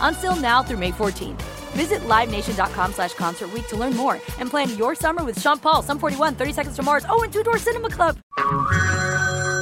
Until now through May 14th. Visit LiveNation.com slash Concert to learn more and plan your summer with Sean Paul, Sum 41, 30 Seconds to Mars, oh, and Two Door Cinema Club.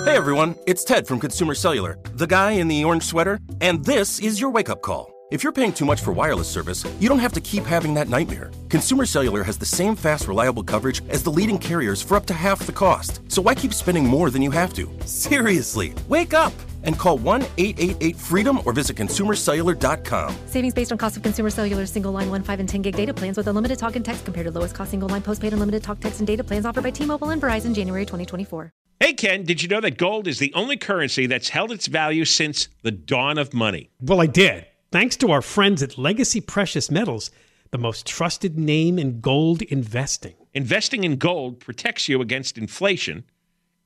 Hey everyone, it's Ted from Consumer Cellular, the guy in the orange sweater, and this is your wake up call. If you're paying too much for wireless service, you don't have to keep having that nightmare. Consumer Cellular has the same fast, reliable coverage as the leading carriers for up to half the cost. So why keep spending more than you have to? Seriously, wake up! And call 1 888 freedom or visit consumercellular.com. Savings based on cost of consumer cellular single line 1, 5, and 10 gig data plans with unlimited talk and text compared to lowest cost single line postpaid unlimited talk, text, and data plans offered by T Mobile and Verizon January 2024. Hey, Ken, did you know that gold is the only currency that's held its value since the dawn of money? Well, I did. Thanks to our friends at Legacy Precious Metals, the most trusted name in gold investing. Investing in gold protects you against inflation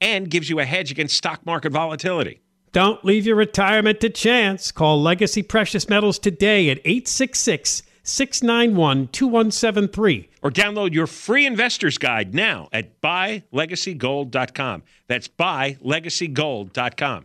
and gives you a hedge against stock market volatility. Don't leave your retirement to chance. Call Legacy Precious Metals today at 866 691 2173. Or download your free investor's guide now at buylegacygold.com. That's buylegacygold.com.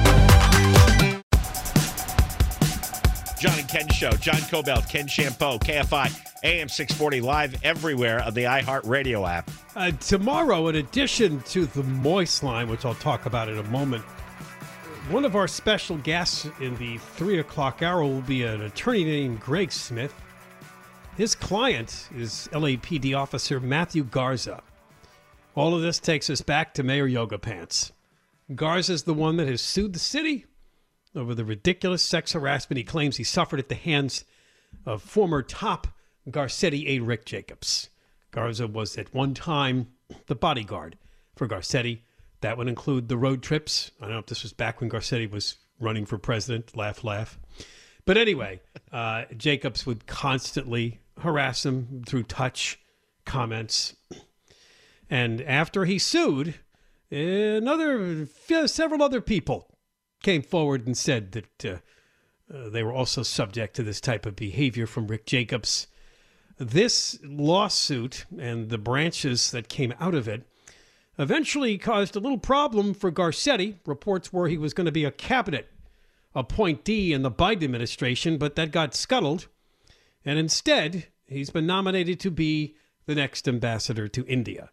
John and Ken Show. John Kobylt, Ken Chiampou, KFI, AM 640, live everywhere on the iHeartRadio app. Uh, tomorrow, in addition to the Moist line, which I'll talk about in a moment, one of our special guests in the 3 o'clock hour will be an attorney named Greg Smith. His client is LAPD officer Matthew Garza. All of this takes us back to Mayor Yoga Pants. Garza is the one that has sued the city over the ridiculous sex harassment he claims he suffered at the hands of former top Garcetti aide Rick Jacobs. Garza was at one time the bodyguard for Garcetti. That would include the road trips. I don't know if this was back when Garcetti was running for president. Laugh, laugh. But anyway, uh, Jacobs would constantly harass him through touch, comments. And after he sued, another several other people came forward and said that uh, uh, they were also subject to this type of behavior from Rick Jacobs. This lawsuit and the branches that came out of it eventually caused a little problem for Garcetti. Reports were he was going to be a cabinet appointee in the Biden administration, but that got scuttled. And instead, he's been nominated to be the next ambassador to India.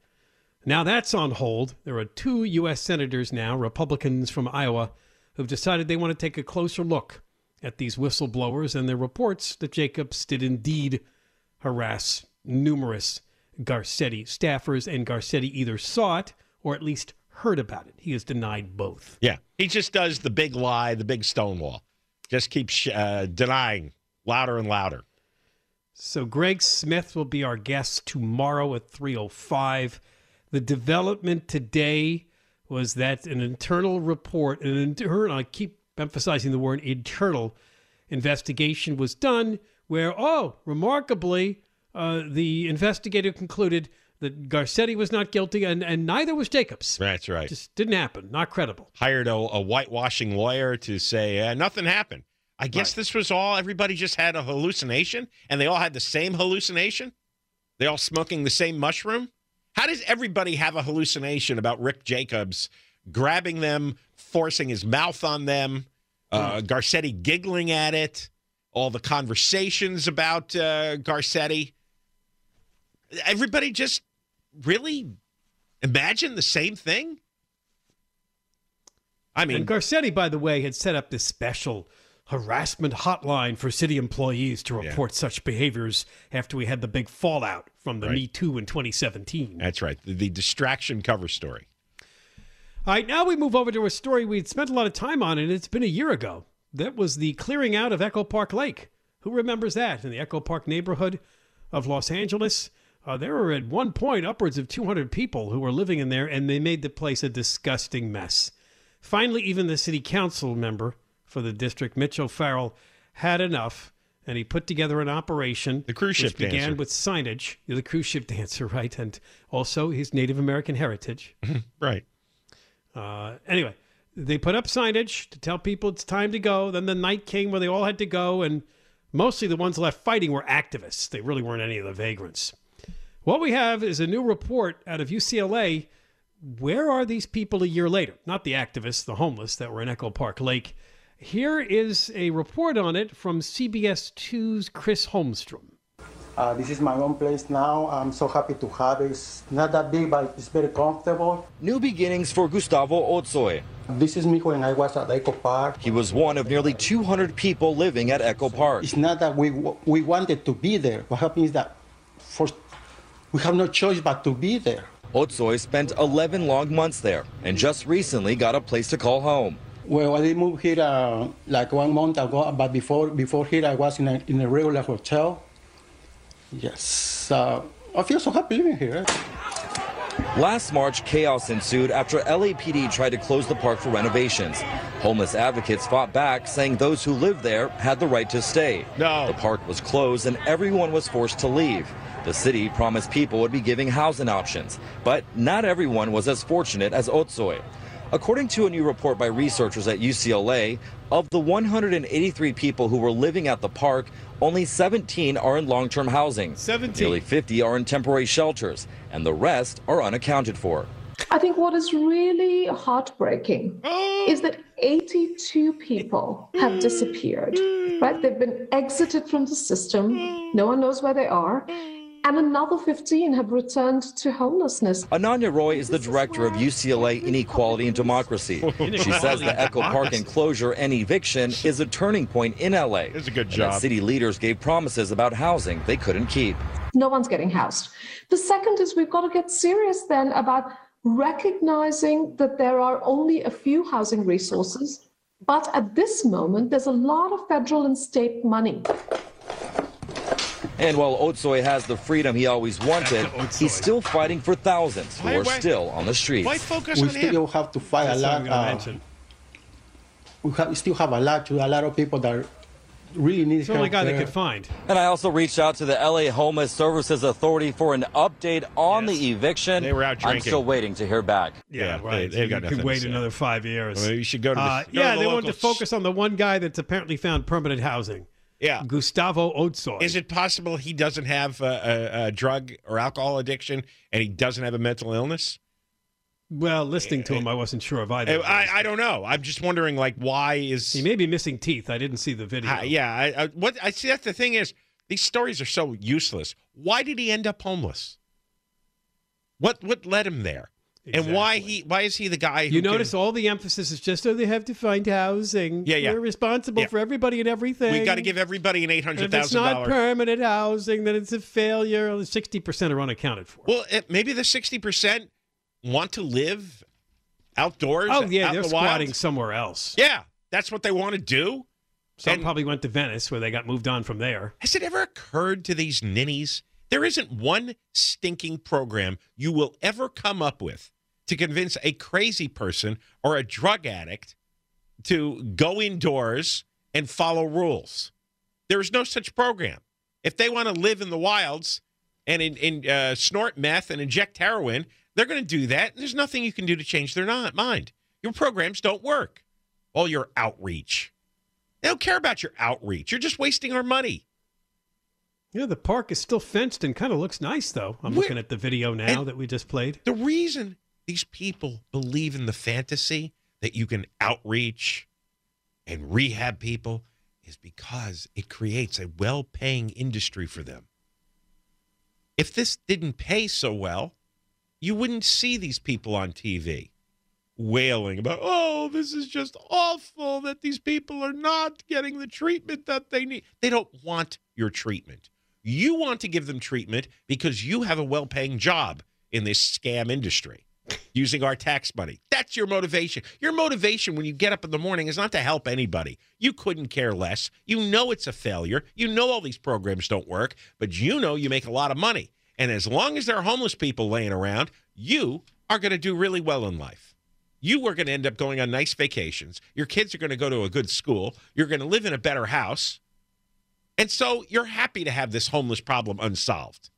Now that's on hold. There are two U.S. senators now, Republicans from Iowa, who've decided they want to take a closer look at these whistleblowers and their reports that Jacobs did indeed harass numerous Garcetti staffers, and Garcetti either saw it or at least heard about it. He has denied both. Yeah, he just does the big lie, the big stonewall. Just keeps uh, denying louder and louder. So Greg Smith will be our guest tomorrow at 305. The development today was that an internal report, an internal, I keep emphasizing the word internal investigation was done where, oh, remarkably, uh, the investigator concluded that Garcetti was not guilty and, and neither was Jacobs. That's right. Just didn't happen. Not credible. Hired a, a whitewashing lawyer to say uh, nothing happened. I guess this was all everybody just had a hallucination and they all had the same hallucination? They all smoking the same mushroom? How does everybody have a hallucination about Rick Jacobs grabbing them, forcing his mouth on them, uh, Garcetti giggling at it, all the conversations about uh, Garcetti? Everybody just really imagine the same thing? I mean, and Garcetti, by the way, had set up this special harassment hotline for city employees to report yeah. such behaviors after we had the big fallout from the right. Me Too in 2017. That's right. The, the, distraction cover story. All right, now we move over to a story we'd spent a lot of time on, and it's been a year ago. That was the clearing out of Echo Park Lake. Who remembers that in the Echo Park neighborhood of Los Angeles? Uh, there were at one point upwards of 200 people who were living in there, and they made the place a disgusting mess. Finally, even the city council member for the district, Mitch O'Farrell, had enough, and he put together an operation. The cruise ship began dancer. with signage. The cruise ship dancer, right, and also his Native American heritage. right. Uh, anyway, they put up signage to tell people it's time to go. Then the night came where they all had to go, and mostly the ones left fighting were activists. They really weren't any of the vagrants. What we have is a new report out of UCLA where are these people a year later? Not the activists, the homeless that were in Echo Park Lake. Here is a report on it from CBS 2's Chris Holmstrom. Uh, this is my own place now. I'm so happy to have it. It's not that big, but it's very comfortable. New beginnings for Gustavo Otsoy. This is me when I was at Echo Park. He was one of nearly 200 people living at Echo Park. It's not that we we wanted to be there. What happens is that first we have no choice but to be there. Otsoy spent 11 long months there and just recently got a place to call home. Well, I did move here uh, like one month ago, but before before here I was in a, in a regular hotel. Yes, uh, I feel so happy living here. Last March, chaos ensued after LAPD tried to close the park for renovations. Homeless advocates fought back, saying those who lived there had the right to stay. No. The park was closed and everyone was forced to leave. The city promised people would be giving housing options, but not everyone was as fortunate as Otsoy. According to a new report by researchers at UCLA, of the 183 people who were living at the park, only 17 are in long term housing. 17. Nearly 50 are in temporary shelters, and the rest are unaccounted for. I think what is really heartbreaking oh. is that 82 people have disappeared, right? They've been exited from the system. No one knows where they are and another 15 have returned to homelessness. Ananya Roy is the director of UCLA Inequality and Democracy. she says the Echo Park enclosure and eviction is a turning point in LA. It's a good job. city leaders gave promises about housing they couldn't keep. No one's getting housed. The second is we've got to get serious then about recognizing that there are only a few housing resources, but at this moment, there's a lot of federal and state money and while Otsoy has the freedom he always wanted, he's still fighting for thousands who are still on the streets. Why focus we on still him? have to fight That's a lot. Uh, we, have, we, still have a lot to a lot of people that really need It's the only guy there. they could find. And I also reached out to the LA Homeless Services Authority for an update on Yes. the eviction. They were out drinking. I'm still waiting to hear back. Yeah, right. they- they've got you nothing could to wait another five years. Well, you should go to the, Uh, go to yeah, the they wanted to focus on the one guy that's apparently found permanent housing. Yeah. Gustavo Otsoy. Is it possible he doesn't have a, a, a drug or alcohol addiction and he doesn't have a mental illness? Well, listening to him, I wasn't sure of either. I. I don't know. I'm just wondering, like, why is he may be missing teeth. I didn't see the video. I- yeah? I, I, what I see. That's the thing is, these stories are so useless. Why did he end up homeless? What what led him there? And why he why is he the guy? Who You can- notice all the emphasis is just so they have to find housing. Yeah, yeah. We're responsible Yeah. for everybody and everything. we got to give everybody an eight And If it's not permanent housing, then it's a failure. Sixty percent are unaccounted for. Well, maybe the sixty percent want to live outdoors. oh yeah, out they're the wild. squatting somewhere else. Yeah, that's what they want to do. Some And- probably went to Venice, where they got moved on from there. Has it ever occurred to these ninnies there isn't one stinking program you will ever come up with to convince a crazy person or a drug addict to go indoors and follow rules? There is no such program. If they want to live in the wilds and in, in, uh, snort meth and inject heroin, they're going to do that. And there's nothing you can do to change their not mind. Your programs don't work. All your outreach. They don't care about your outreach. You're just wasting our money. Yeah, the park is still fenced and kind of looks nice, though. I'm Where- looking at the video now that we just played. The reason these people believe in the fantasy that you can outreach and rehab people is because it creates a well paying industry for them. If this didn't pay so well, you wouldn't see these people on TV wailing about, oh, this is just awful that these people are not getting the treatment that they need. They don't want your treatment. You want to give them treatment because you have a well paying job in this scam industry using our tax money. That's your motivation. Your motivation when you get up in the morning is not to help anybody. You couldn't care less. You know it's a failure. You know all these programs don't work, but you know you make a lot of money. And as long as there are homeless people laying around, you are going to do really well in life. You are going to end up going on nice vacations. Your kids are going to go to a good school. You're going to live in a better house. And so you're happy to have this homeless problem unsolved.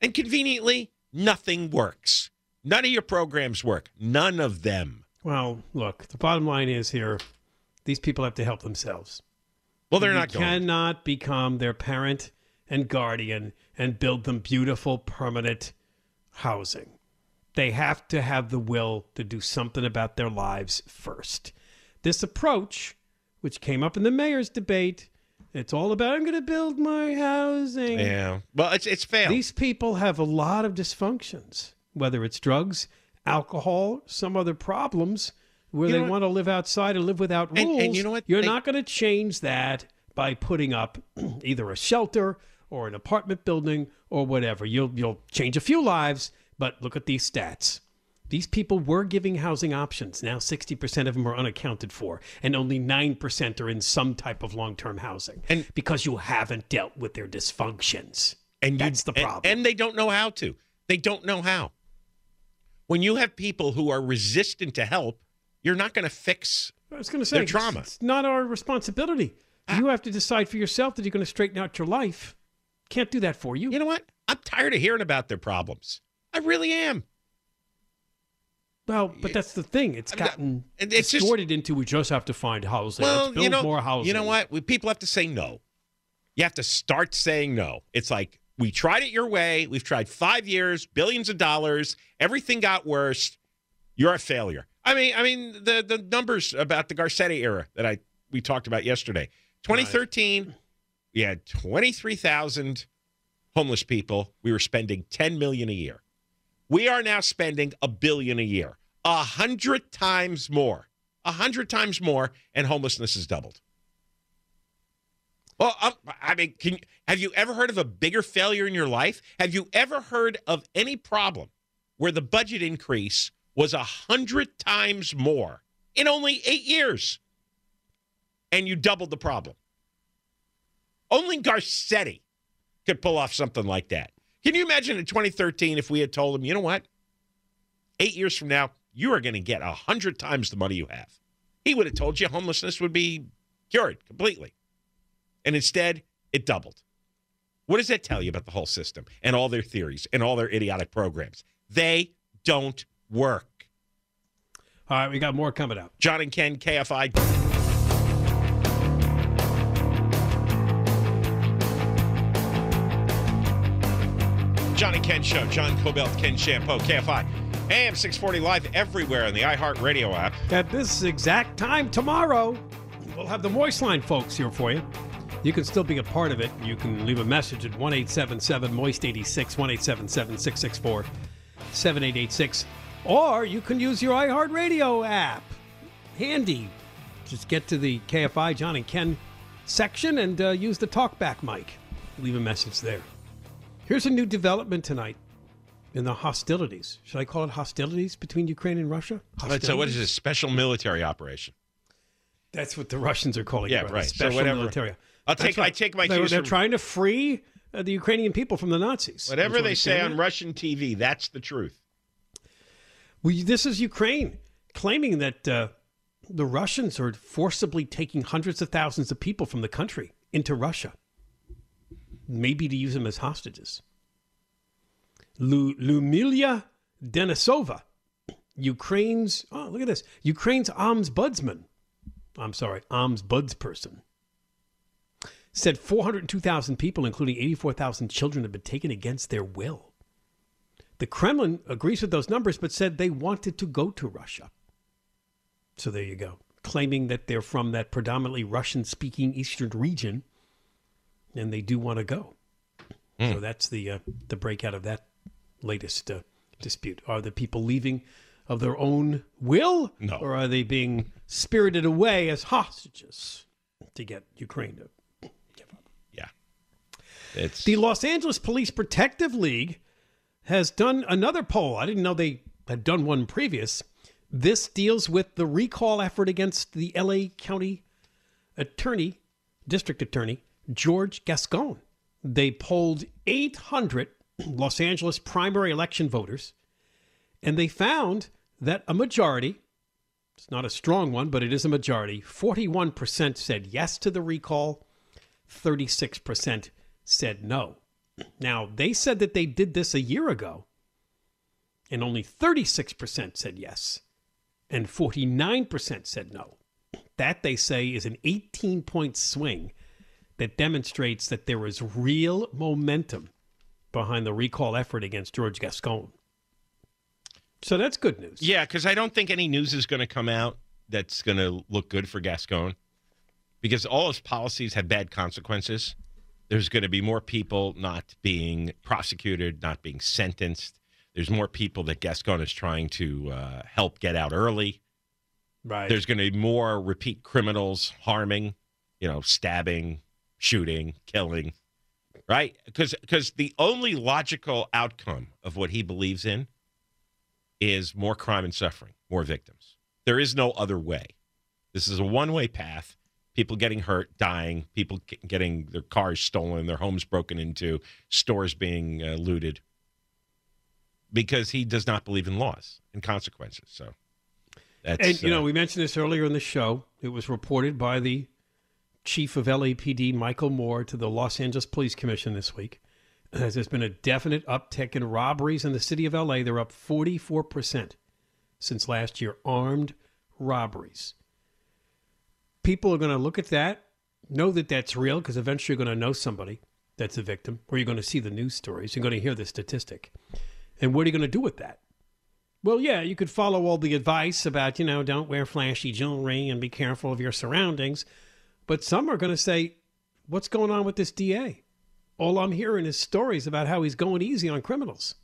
And conveniently, nothing works. None of your programs work. None of them. Well, look, the bottom line is here these people have to help themselves. Well, they're you not going. cannot become their parent and guardian and build them beautiful, permanent housing. They have to have the will to do something about their lives first. This approach, which came up in the mayor's debate, it's all about I'm going to build my housing. Yeah. Well, it's it's failed. These people have a lot of dysfunctions, whether it's drugs, alcohol, some other problems where You they want to live outside and live without rules. and you know what? You're They- not going to change that by putting up either a shelter or an apartment building or whatever. You'll you'll change a few lives, but look at these stats. These people were giving housing options. Now 60% of them are unaccounted for, and only 9% are in some type of long term housing. And- because you haven't dealt with their dysfunctions. and you- that's the and- problem. And, they don't know how to. They don't know how. When you have people who are resistant to help, you're not going to fix I was going to say, their trauma. It's not our responsibility. Ah. You have to decide for yourself that you're going to straighten out your life. Can't do that for you. You know what? I'm tired of hearing about their problems. I really am. Well, but that's the thing. It's I'm not- gotten uh, it's just- distorted into we just have to find housing. Well, Let's build you know, more housing. you know what? We, people have to say no. You have to start saying no. It's like we tried it your way. We've tried five years, billions of dollars. Everything got worse. You're a failure. I mean, I mean the the numbers about the Garcetti era that I we talked about yesterday. 2013, we had 23,000 homeless people. We were spending 10 million a year. We are now spending a billion a year, a hundred times more, a hundred times more, and homelessness has doubled. Well, um, I mean, can, have you ever heard of a bigger failure in your life? Have you ever heard of any problem where the budget increase was a hundred times more in only eight years, and you doubled the problem? Only Garcetti could pull off something like that. Can you imagine in 2013 if we had told him, you know what? Eight years from now, you are going to get a hundred times the money you have. He would have told you homelessness would be cured completely. And instead, it doubled. What does that tell you about the whole system and all their theories and all their idiotic programs? They don't work. All right, we got more coming up. John and Ken, KFI. John and Ken Show. John Kobylt, Ken Chiampou, KFI. AM 640 live everywhere on the iHeartRadio app. At this exact time tomorrow, we'll have the Moist Line folks here for you. You can still be a part of it. You can leave a message at 1 877 Moist 86, 1 877 664 7886. Or you can use your iHeartRadio app. Handy. Just get to the KFI John and Ken section and uh, use the talkback mic. Leave a message there. Here's a new development tonight in the hostilities. Should I call it hostilities between Ukraine and Russia? So, what is this special military operation? That's what the Russians are calling Yeah, it. right. So Special whatever. military. I'll That's take- I take my they're, cues They're from- trying to free uh, the Ukrainian people from the Nazis. Whatever they say on? Russian TV, that's the truth. Well, this is Ukraine claiming that uh, the Russians are forcibly taking hundreds of thousands of people from the country into Russia, maybe to use them as hostages. Lu- Lyudmila Denisova, Ukraine's, oh, look at this, Ukraine's ombudsman, I'm sorry, ombudsperson, said 402,000 people, including 84,000 children, have been taken against their will. The Kremlin agrees with those numbers, but said they wanted to go to Russia. So there you go, claiming that they're from that predominantly Russian speaking eastern region, and they do want to go. Mm. So that's the uh, the breakout of that latest uh, dispute. Are the people leaving of their own will, no. or are they being spirited away as hostages to get Ukraine to give up? Yeah, it's the Los Angeles Police Protective League has done another poll. I didn't know they had done one previous. This deals with the recall effort against the LA County Attorney, District Attorney George Gascon. They polled 800 Los Angeles primary election voters, and they found that a majority, it's not a strong one, but it is a majority, 41% said yes to the recall, 36% said no. Now, they said that they did this a year ago, and only 36% said yes, and 49% said no. That, they say, is an 18 point swing that demonstrates that there is real momentum behind the recall effort against George Gascon. So that's good news. Yeah, because I don't think any news is going to come out that's going to look good for Gascon because all his policies have bad consequences. There's going to be more people not being prosecuted, not being sentenced. There's more people that Gascon is trying to uh, help get out early. Right. There's going to be more repeat criminals harming, you know, stabbing, shooting, killing, right? Because because the only logical outcome of what he believes in is more crime and suffering, more victims. There is no other way. This is a one-way path. People getting hurt, dying, people getting their cars stolen, their homes broken into, stores being uh, looted, because he does not believe in laws and consequences. So, that's. and you uh, know, we mentioned this earlier in the show. It was reported by the chief of LAPD, Michael Moore, to the Los Angeles Police Commission this week. As there's been a definite uptick in robberies in the city of LA. They're up 44% since last year. Armed robberies. People are going to look at that, know that that's real, because eventually you're going to know somebody that's a victim, or you're going to see the news stories. You're going to hear the statistic. And what are you going to do with that? Well, yeah, you could follow all the advice about, you know, don't wear flashy jewelry and be careful of your surroundings. But some are going to say, what's going on with this DA? All I'm hearing is stories about how he's going easy on criminals.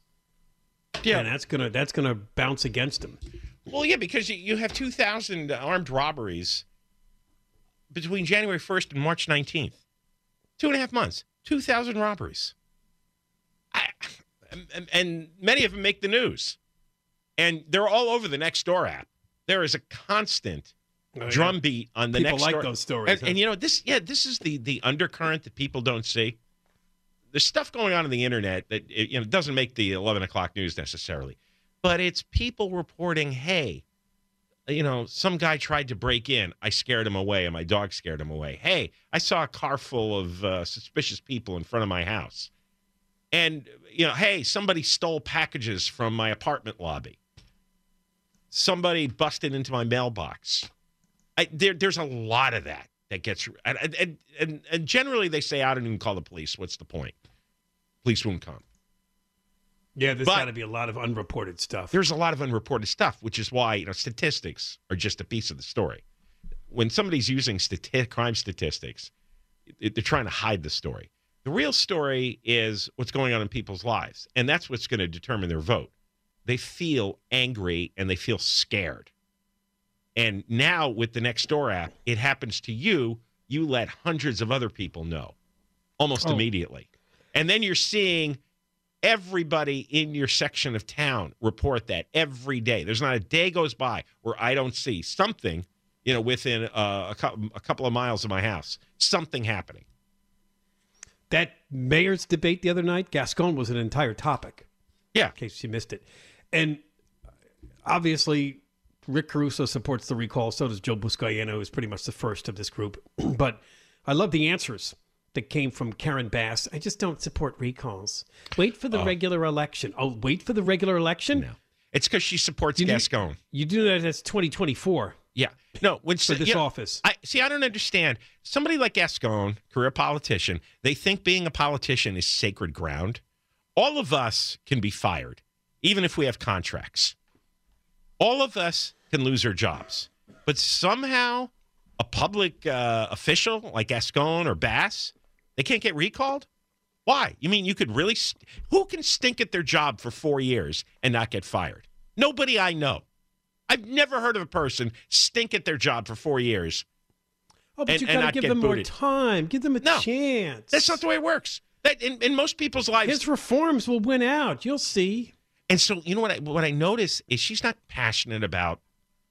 Yeah, and that's gonna that's gonna bounce against him. Well, yeah, because you have 2,000 armed robberies between January 1st and March 19th. Two and a half months, 2,000 robberies. I, and, and many of them make the news. And they're all over the Nextdoor app. There is a constant oh, drumbeat on the people next like story. those stories. And, huh? and, you know this, yeah, this is the the undercurrent that people don't see. There's stuff going on in the internet that it, you know doesn't make the 11 o'clock news necessarily, but it's people reporting, hey, you know, some guy tried to break in. I scared him away, and my dog scared him away. Hey, I saw a car full of uh, suspicious people in front of my house, and you know, hey, somebody stole packages from my apartment lobby. Somebody busted into my mailbox I, there, there's a lot of that that gets and, and and and generally they say I don't even call the police. What's the point? Police won't come. Yeah, there's got to be a lot of unreported stuff. There's a lot of unreported stuff, which is why you know statistics are just a piece of the story. When somebody's using stati- crime statistics, it, they're trying to hide the story. The real story is what's going on in people's lives, and that's what's going to determine their vote. They feel angry and they feel scared. And now with the Nextdoor app, it happens to you. You let hundreds of other people know almost oh. immediately. And then you're seeing everybody in your section of town report that every day. There's not a day goes by where I don't see something, you know, within uh, a, couple, a couple of miles of my house, something happening. That mayor's debate the other night, Gascon was an entire topic. Yeah. In case you missed it. And obviously, Rick Caruso supports the recall. So does Joe Buscaino, who's pretty much the first of this group. but I love the answers that came from Karen Bass. I just don't support recalls. Wait for the uh, regular election. Oh, wait for the regular election? No. It's because she supports you Gascon. Do, you do that as 2024. Yeah. No, when for this you know, office. I see. I don't understand. Somebody like Gascon, career politician, they think being a politician is sacred ground. All of us can be fired, even if we have contracts. All of us can lose our jobs, but somehow a public uh, official like Gascon or Bass, they can't get recalled. Why? You mean you could really? St- who can stink at their job for four years and not get fired? Nobody I know. I've never heard of a person stink at their job for four years. Oh, but and- you got to give them more time. Give them a No, chance. That's not the way it works. That in, in most people's lives. His reforms will win out. You'll see. And so, you know what? I, what I notice is she's not passionate about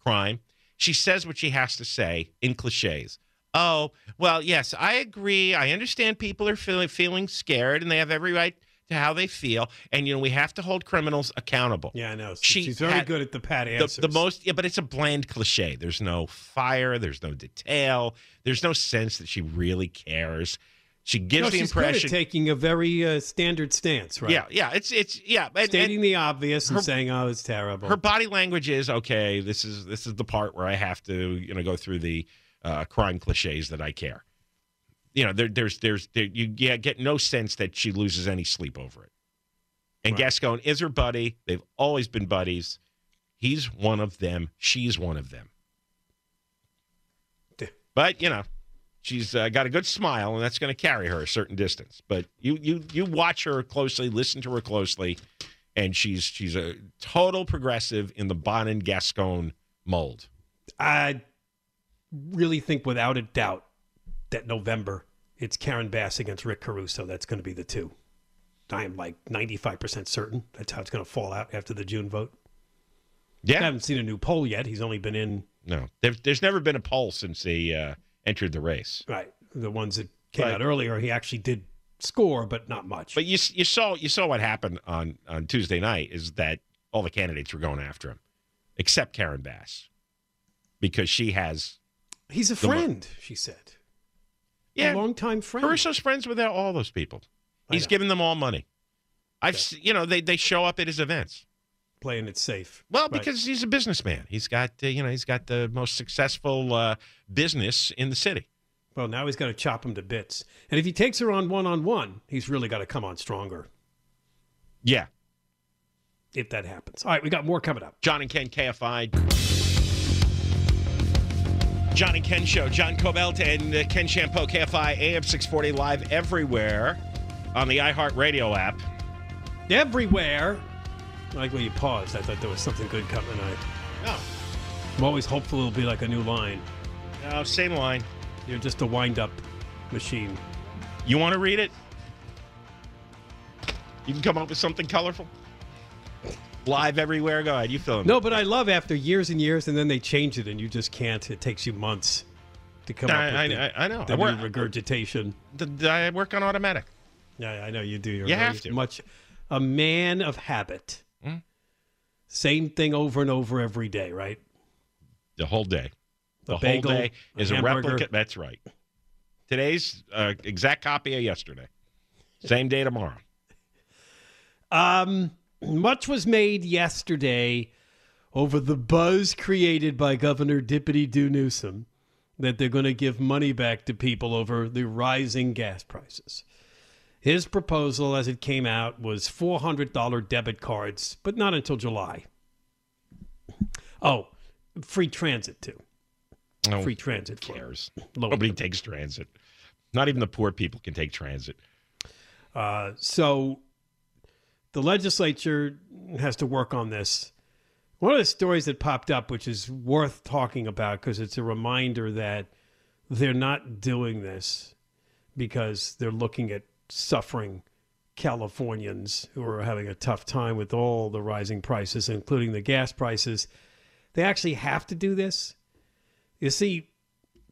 crime. She says what she has to say in cliches. Oh, well, yes, I agree. I understand people are feeling feeling scared, and they have every right to how they feel. And you know, we have to hold criminals accountable. Yeah, I know. She She's very had good at the pat The, answers. the most, yeah, but it's a bland cliche. There's no fire. There's no detail. There's no sense that she really cares. She gives no, the she's impression. taking a very uh, standard stance, right? Yeah, yeah. It's it's yeah. and- Stating and- the obvious and her- saying, "Oh, it's terrible." her body language is okay. This is this is the part where I have to you know go through the uh, crime cliches that I care. You know, there, there's there's there, you yeah, get no sense that she loses any sleep over it. And Right. Gascon is her buddy. They've always been buddies. He's one of them. She's one of them. But you know, she's uh, got a good smile, and that's going to carry her a certain distance. But you you you watch her closely, listen to her closely, and she's she's a total progressive in the Bonin Gascon mold. I really think, without a doubt, that November it's Karen Bass against Rick Caruso. That's going to be the two. I am like ninety-five percent certain that's how it's going to fall out after the June vote. Yeah. I haven't seen a new poll yet. He's only been in no, there, there's never been a poll since he uh, entered the race. right the ones that came Right. out earlier. He actually did score, but not much. But you you saw you saw what happened on on Tuesday night is that all the candidates were going after him, except Karen Bass, because she has He's a the friend, she said. yeah a longtime friend. Caruso's friends with all those people. I He's know. giving them all money. I've s you know they they show up at his events. playing it safe. Well, Right. because he's a businessman. He's got uh, you know he's got the most successful uh, business in the city. well, now he's got to chop him to bits. And if he takes her on one on one, he's really got to come on stronger Yeah, if that happens. All right, we got more coming up. John and Ken KFI. John and Ken show. John Kobylt and uh, Ken Chiampou KFI AM 640 live everywhere on the iHeartRadio app. Everywhere. I like when you paused. I thought there was something good coming. I, No, I'm always hopeful it'll be like a new line. no, same line. You're just a wind up machine. You want to read it? You can come up with something colorful. Live everywhere. Go ahead. You in. No, but I love after years and years, and then they change it, and you just can't. It takes you months to come I, up with I, the, I, I know. the I work, regurgitation. the- I work on automatic. Yeah, I know you do. You're You have to. much a man of habit. Mm. Same thing over and over every day, right? The whole day. A The whole day is a, hamburger. replica. That's right. Today's uh, exact copy of yesterday. Same day tomorrow. Um, much was made yesterday over the buzz created by Governor Dippity Doo Newsom that they're going to give money back to people over the rising gas prices. His proposal, as it came out, was $400 debit cards, but not until July. Oh, free transit, too. No Free transit. Cares? Nobody income. takes transit. Not even the poor people can take transit. Uh, so the legislature has to work on this. One of the stories that popped up, which is worth talking about because it's a reminder that they're not doing this because they're looking at suffering Californians who are having a tough time with all the rising prices, including the gas prices. They actually have to do this. You see,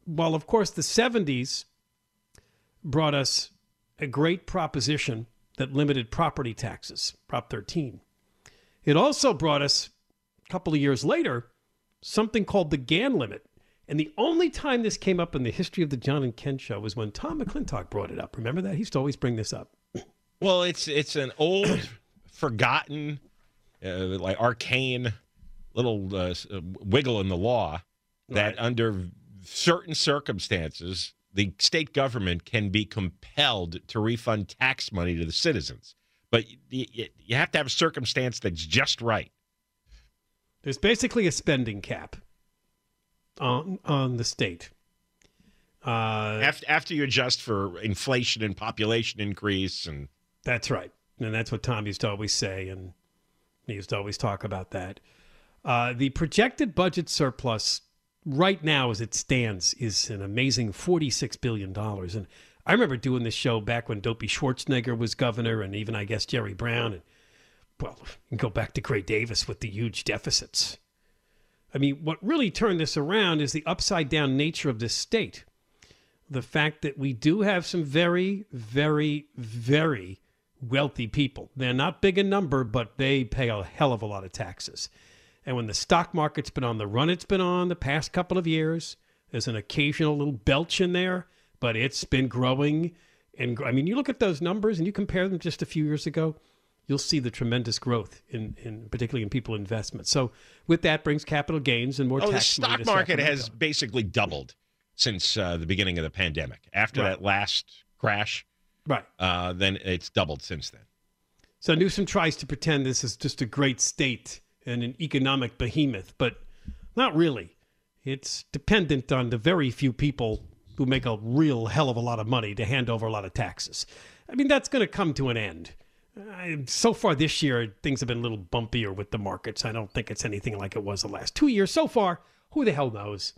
while of course the 70s brought us a great proposition that limited property taxes, Prop 13. It also brought us, a couple of years later, something called the Gann limit. And the only time this came up in the history of the John and Ken show was when Tom McClintock brought it up. Remember that? He used to always bring this up. Well, it's it's an old, forgotten, uh, like arcane little uh, uh, wiggle in the law that under certain circumstances, the state government can be compelled to refund tax money to the citizens. But you, you have to have a circumstance that's just right. There's basically a spending cap on on the state. Uh, after after you adjust for inflation and population increase, and that's right, and that's what Tom used to always say, and he used to always talk about that. Uh, the projected budget surplus right now, as it stands, is an amazing $46 billion. And I remember doing this show back when Dopey Schwarzenegger was governor, and even, I guess, Jerry Brown. And, well, go back to Gray Davis with the huge deficits. I mean, what really turned this around is the upside down nature of this state. The fact that we do have some very, very, very wealthy people. They're not big in number, but they pay a hell of a lot of taxes. And when the stock market's been on the run it's been on the past couple of years, there's an occasional little belch in there, but it's been growing. And I mean, you look at those numbers and you compare them just a few years ago, you'll see the tremendous growth in, in particularly in people investment. So with that brings capital gains and more oh, tax. The stock market has basically doubled since uh, the beginning of the pandemic. After right. that last crash, right? Uh, then it's doubled since then. So Newsom tries to pretend this is just a great state and an economic behemoth, but not really. It's dependent on the very few people who make a real hell of a lot of money to hand over a lot of taxes. I mean, that's going to come to an end. So far this year, things have been a little bumpier with the markets. I don't think it's anything like it was the last two years. So far, who the hell knows?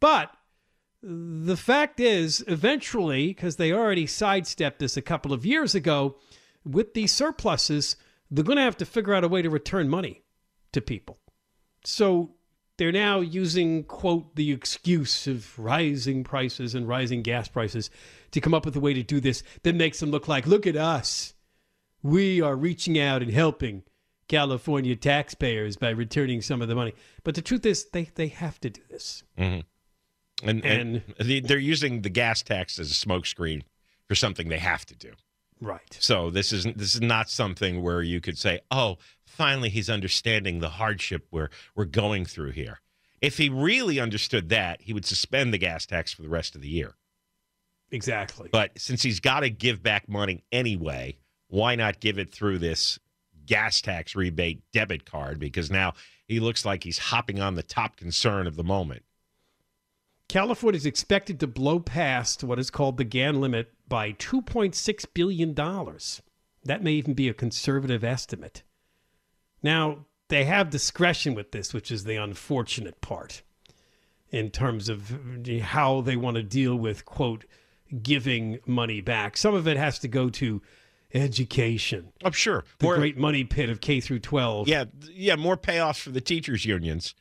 But the fact is, eventually, because they already sidestepped this a couple of years ago, with these surpluses, they're going to have to figure out a way to return money to people. So they're now using, quote, the excuse of rising prices and rising gas prices to come up with a way to do this that makes them look like, look at us. We are reaching out and helping California taxpayers by returning some of the money. But the truth is, they, they have to do this. Mm-hmm. And, and, and they're using the gas tax as a smokescreen for something they have to do. Right. So this isn't this is not something where you could say, "Oh, finally he's understanding the hardship we're we're going through here." If he really understood that, he would suspend the gas tax for the rest of the year. Exactly. But since he's got to give back money anyway, why not give it through this gas tax rebate debit card? Because now he looks like he's hopping on the top concern of the moment. California is expected to blow past what is called the Gann limit by $2.6 billion. That may even be a conservative estimate. Now, they have discretion with this, which is the unfortunate part in terms of how they want to deal with, quote, giving money back. Some of it has to go to education. I'm oh, sure. The more, great money pit of K through 12. Yeah, yeah, more payoffs for the teachers unions.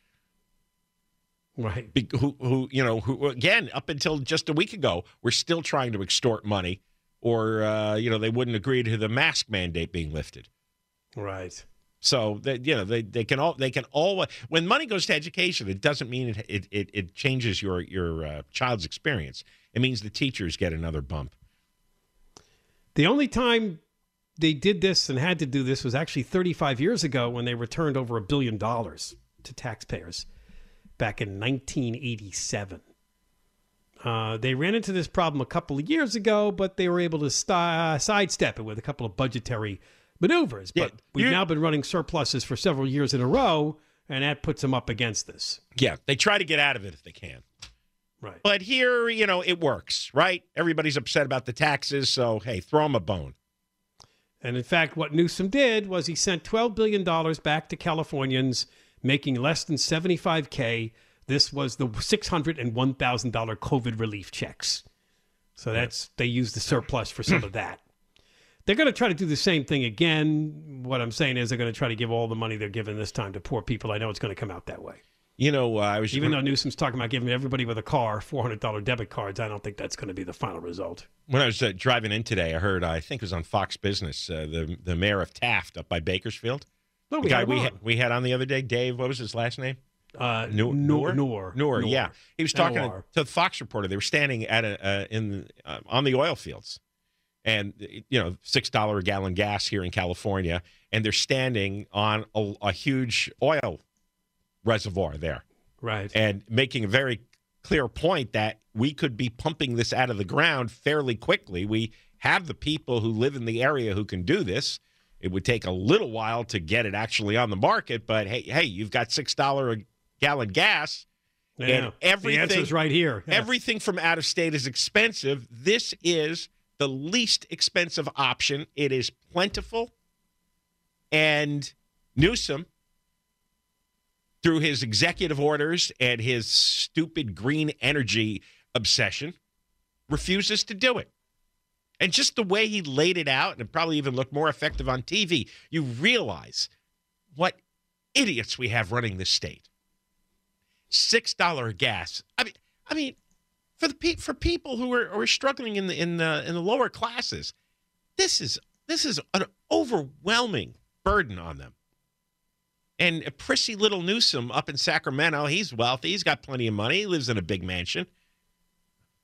Right. Who, who, you know, who again, up until just a week ago, were still trying to extort money, or uh, you know, they wouldn't agree to the mask mandate being lifted. Right. So that you know, they, they can all they can all when money goes to education, it doesn't mean it it, it, it changes your your uh, child's experience. It means the teachers get another bump. The only time they did this and had to do this was actually 35 years ago when they returned over a billion dollars to taxpayers back in 1987. Uh, they ran into this problem a couple of years ago, but they were able to st- uh, sidestep it with a couple of budgetary maneuvers. But yeah, we've now been running surpluses for several years in a row, and that puts them up against this. Yeah, they try to get out of it if they can. Right. But here, you know, it works, right? Everybody's upset about the taxes, so hey, throw them a bone. And in fact, what Newsom did was he sent $12 billion back to Californians making less than 75K. This was the $601,000 COVID relief checks. So that's, they used the surplus for some of that. They're going to try to do the same thing again. What I'm saying is they're going to try to give all the money they're giving this time to poor people. I know it's going to come out that way. You know, uh, I was even though Newsom's talking about giving everybody with a car four hundred dollar debit cards. I don't think that's going to be the final result. When I was uh, driving in today, I heard I think it was on Fox Business uh, the the mayor of Taft up by Bakersfield no, the guy we had, we had on the other day, Dave. What was his last name? Uh, Noerr, Noerr, Noerr, Noerr. Yeah, he was talking to, to, the Fox reporter. They were standing at a uh, in uh, on the oil fields, and you know six dollar a gallon gas here in California, and they're standing on a, a huge oil reservoir there. Right. And making a very clear point that we could be pumping this out of the ground fairly quickly. We have the people who live in the area who can do this. It would take a little while to get it actually on the market, but hey, hey, you've got six dollar a gallon gas, Yeah. and everything the right here. Yeah. Everything from out of state is expensive. This is the least expensive option. It is plentiful, and Newsom, through his executive orders and his stupid green energy obsession, refuses to do it. And just the way he laid it out, and probably even looked more effective on TV, you realize what idiots we have running this state. Six dollar gas. I mean, I mean, for the pe- for people who are, are struggling in the in the in the lower classes, this is this is an overwhelming burden on them. And a prissy little Newsom up in Sacramento, he's wealthy, he's got plenty of money, he lives in a big mansion,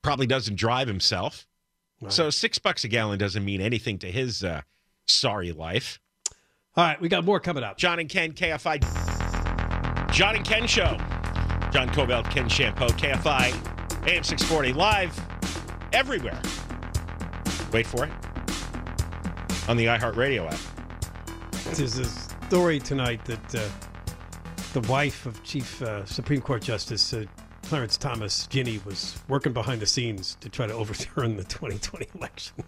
probably doesn't drive himself. So six bucks a gallon doesn't mean anything to his uh, sorry life. All right, we got more coming up. John and Ken, KFI. John and Ken Show. John Kobylt, Ken Chiampou, KFI, AM 640, live everywhere. Wait for it. On the iHeartRadio app. There's a story tonight that uh, the wife of Chief uh, Supreme Court Justice uh, Clarence Thomas, Ginny, was working behind the scenes to try to overturn the 2020 election.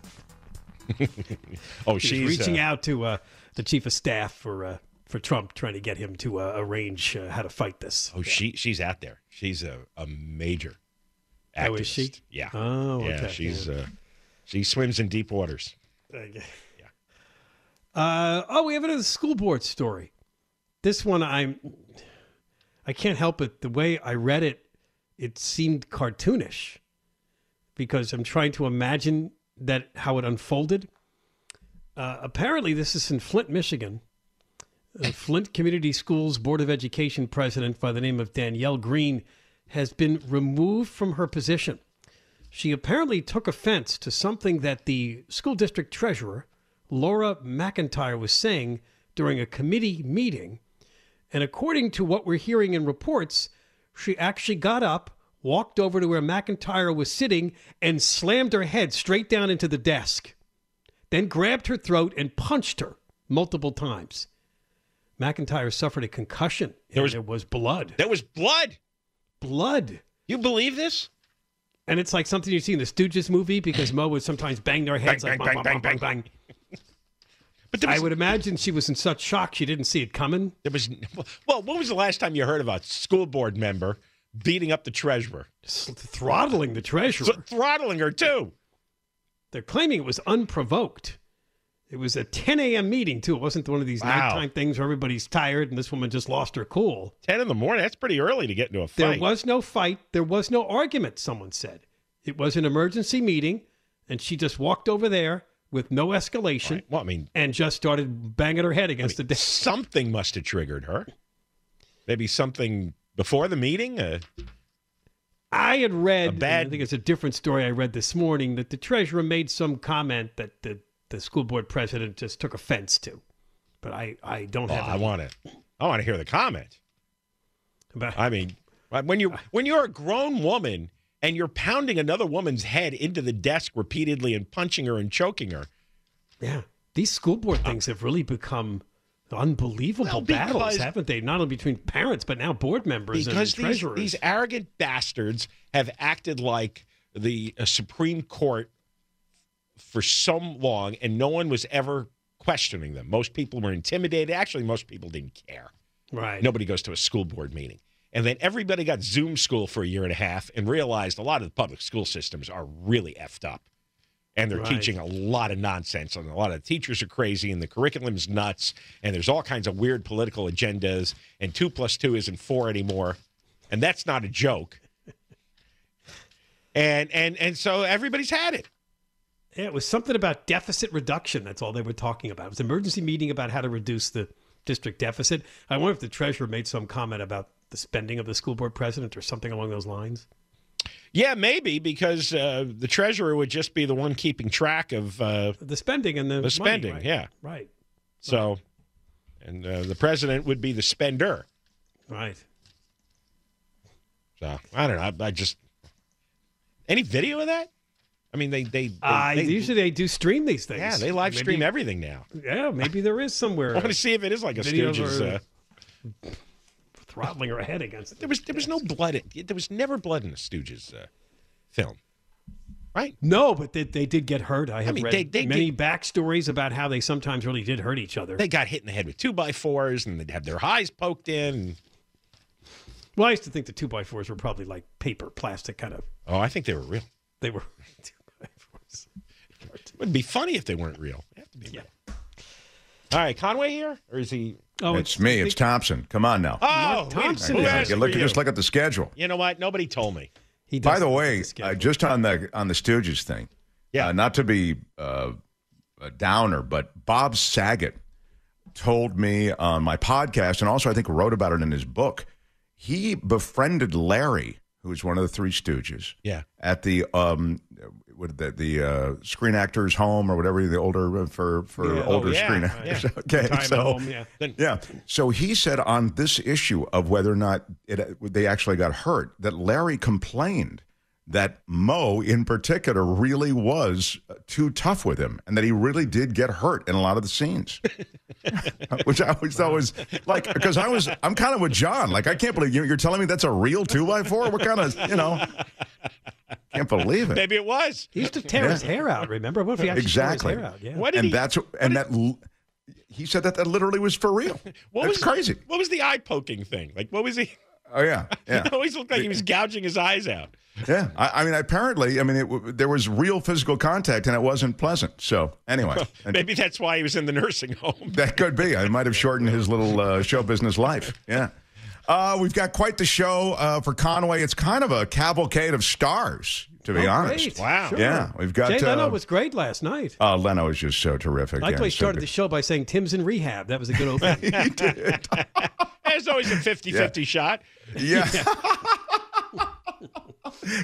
oh, She she's reaching uh, out to uh, the chief of staff for uh, for Trump, trying to get him to uh, arrange uh, how to fight this. Oh, she she's out there. She's a, a major activist. Oh, is she? Yeah. Oh, yeah. okay. She's uh, she swims in deep waters. Yeah. Uh, oh, we have another school board story. This one, I'm. I can't help it. The way I read it, it seemed cartoonish, because I'm trying to imagine that how it unfolded. Uh, apparently, this is in Flint, Michigan. The Flint Community Schools Board of Education president by the name of Danielle Green has been removed from her position. She apparently took offense to something that the school district treasurer, Laura McIntyre, was saying during a committee meeting. And according to what we're hearing in reports, she actually got up, walked over to where McIntyre was sitting, and slammed her head straight down into the desk. Then grabbed her throat and punched her multiple times. McIntyre suffered a concussion. There was, there was blood. There was blood. Blood. You believe this? And it's like something you see in the Stooges movie because Moe would sometimes bang their heads Bang, like bang, bang, bang, bang, bang, bang, But I would imagine she was in such shock she didn't see it coming. There was well. When was the last time you heard about a school board member beating up the treasurer, throttling the treasurer, So- throttling her too? They're claiming it was unprovoked. It was a 10 a.m. meeting too. It wasn't one of these Wow. nighttime things where everybody's tired and this woman just lost her cool. Ten in the morning. That's pretty early to get into a fight. There was no fight. There was no argument. Someone said it was an emergency meeting, and she just walked over there with no escalation. Well, I mean, and just started banging her head against the desk. something must have triggered her. Maybe something before the meeting. Uh, I had read, bad- I think it's a different story I read this morning, that the treasurer made some comment that the, the school board president just took offense to. But I, I don't oh, have I want to. I want to hear the comment. But- I mean, when you when you're a grown woman and you're pounding another woman's head into the desk repeatedly and punching her and choking her. Yeah. These school board things have really become unbelievable Well, battles, haven't they? Not only between parents, but now board members because and these, treasurers. these arrogant bastards have acted like the uh, Supreme Court for so long, and no one was ever questioning them. Most people were intimidated. Actually, most people didn't care. right. Nobody goes to a school board meeting. And then everybody got Zoom school for a year and a half and realized a lot of the public school systems are really effed up. And they're Right. teaching a lot of nonsense, and a lot of teachers are crazy, and the curriculum's nuts, and there's all kinds of weird political agendas, and two plus two isn't four anymore. And that's not a joke. And and and so everybody's had it. Yeah, it was something about deficit reduction. That's all they were talking about. It was an emergency meeting about how to reduce the district deficit. I wonder if the treasurer made some comment about the spending of the school board president or something along those lines. Yeah, maybe because uh, the treasurer would just be the one keeping track of uh, The spending and the, money, the spending. right? Yeah. Right. So, and uh, the president would be the spender. Right. So I don't know. I, I just any video of that. I mean, they they, they, Uh, they usually they do stream these things. yeah they live stream Maybe- everything now. Yeah, maybe there is somewhere. I want to see if it is like a Stooges. are- Uh, throttling her head against. there was there was no blood. In, there was never blood in the Stooges uh, film, right? No, but they, they did get hurt. I have mean, read they- they many backstories about how they sometimes really did hurt each other. They got hit in the head with two by fours, and they'd have their eyes poked in. well, I used to think the two by fours were probably like paper, plastic kind of. Oh, I think they were real. They were two by fours. It would be funny if they weren't real. They have to be real. All right, Conway here, or is he? Oh, it's me. It's Thompson. Come on now. Oh, Thompson who Yeah, asked you look, for you? just look at the schedule. You know what? Nobody told me. He By the way, schedule. uh, just on the on the Stooges thing, Yeah. uh, not to be uh, a downer, but Bob Saget told me on my podcast, and also I think wrote about it in his book. He befriended Larry, who's one of the Three Stooges, Yeah. at the um, what the, the uh, Screen Actors Home or whatever the older for for Yeah. older Oh, yeah, screen yeah. actors. Okay, Time at so home, yeah. Then- yeah. So he said on this issue of whether or not it, they actually got hurt, that Larry complained that Moe, in particular, really was uh, too tough with him, and that he really did get hurt in a lot of the scenes. Which I always thought was like, because I was, I'm kind of with John. Like, I can't believe you, you're telling me that's a real two by four. What kind of, you know, can't believe it. Maybe it was. he used to tear his hair out. Remember? What if he actually Exactly. tore his hair out? Yeah. What did and he? that's and that he said that that literally was for real. what That's was crazy. What was the eye poking thing? Like, what was he? Oh yeah, yeah. It always looked like he was gouging his eyes out. Yeah, I, I mean, apparently, I mean, it, there was real physical contact, and it wasn't pleasant. So, anyway, and Maybe that's why he was in the nursing home. that could be. I might have shortened his little uh, show business life. Yeah. Uh, we've got quite the show uh, for Conway. It's kind of a cavalcade of stars, to be Oh, honest. great. Wow. Sure. Yeah, we've got. Jay Leno uh, was great last night. uh, Leno is just so terrific. I like yeah, the way he so started good. the show by saying Tim's in rehab. That was a good opening. he did. There's always a 50 50 shot. Yeah.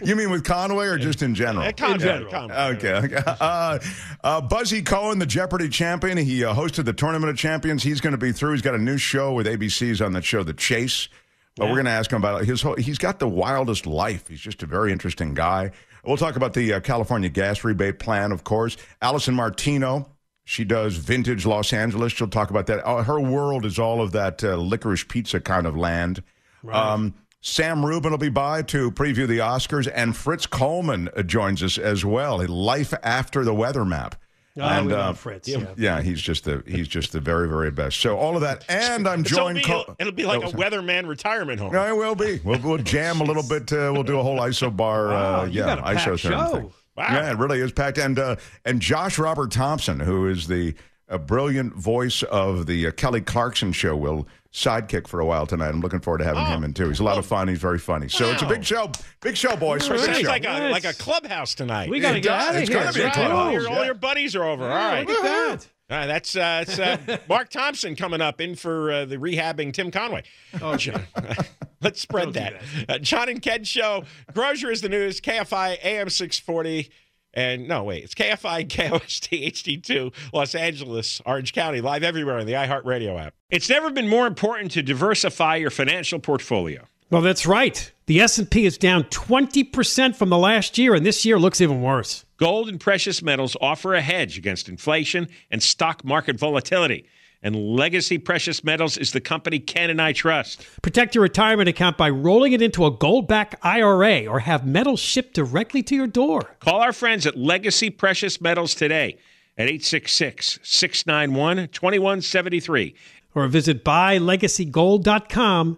you mean with Conway or just in general? Conway, general. Conway. Okay. okay. Uh, uh, Buzzy Cohen, the Jeopardy champion, he uh, hosted the Tournament of Champions. He's going to be through. He's got a new show with ABC's on that show, The Chase. But we're going to ask him about his whole. He's got the wildest life. He's just a very interesting guy. We'll talk about the uh, California gas rebate plan, of course. Alison Martino. She does vintage Los Angeles. She'll talk about that. Uh, her world is all of that uh, licorice pizza kind of land. Um, Sam Rubin will be by to preview the Oscars, and Fritz Coleman uh, joins us as well. Life after the weather map. Oh, and uh, Fritz. Yeah. yeah, he's just the he's just the very very best. So all of that, and I'm So it'll, joined. be, co- it'll be like Oh, a weatherman retirement home. no, it will be. We'll, we'll jam a little bit. Uh, we'll do a whole iso bar. Wow, uh, yeah, got a packed iso show. thing. Wow. Yeah, it really is packed. And uh, and Josh Robert Thompson, who is the uh, brilliant voice of the uh, Kelly Clarkson show, will sidekick for a while tonight. I'm looking forward to having him in too. He's a lot of fun. He's very funny. So it's a Oh. Big show. Big show, boys. Big Sounds like a, like a clubhouse tonight. We got to It get does. out of It's here. gonna be a clubhouse. All, your, all your buddies are over. All Yeah, right. Look at that. All right, that's uh, it's, uh, Mark Thompson coming up in for uh, the rehabbing Tim Conway. Oh, John. Let's spread Don't do that. Uh, John and Ken show. Grozier is the news. KFI AM 640. And no, wait, it's KFI KOST HD2, Los Angeles, Orange County, live everywhere on the iHeartRadio app. It's never been more important to diversify your financial portfolio. Well, that's right. The S&P is down 20% from the last year, and this year looks even worse. Gold and precious metals offer a hedge against inflation and stock market volatility. And Legacy Precious Metals is the company Ken and I trust. Protect your retirement account by rolling it into a gold-backed IRA or have metals shipped directly to your door. Call our friends at Legacy Precious Metals today at 866 691 2173. Or visit buylegacygold.com.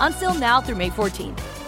Until now through May 14th.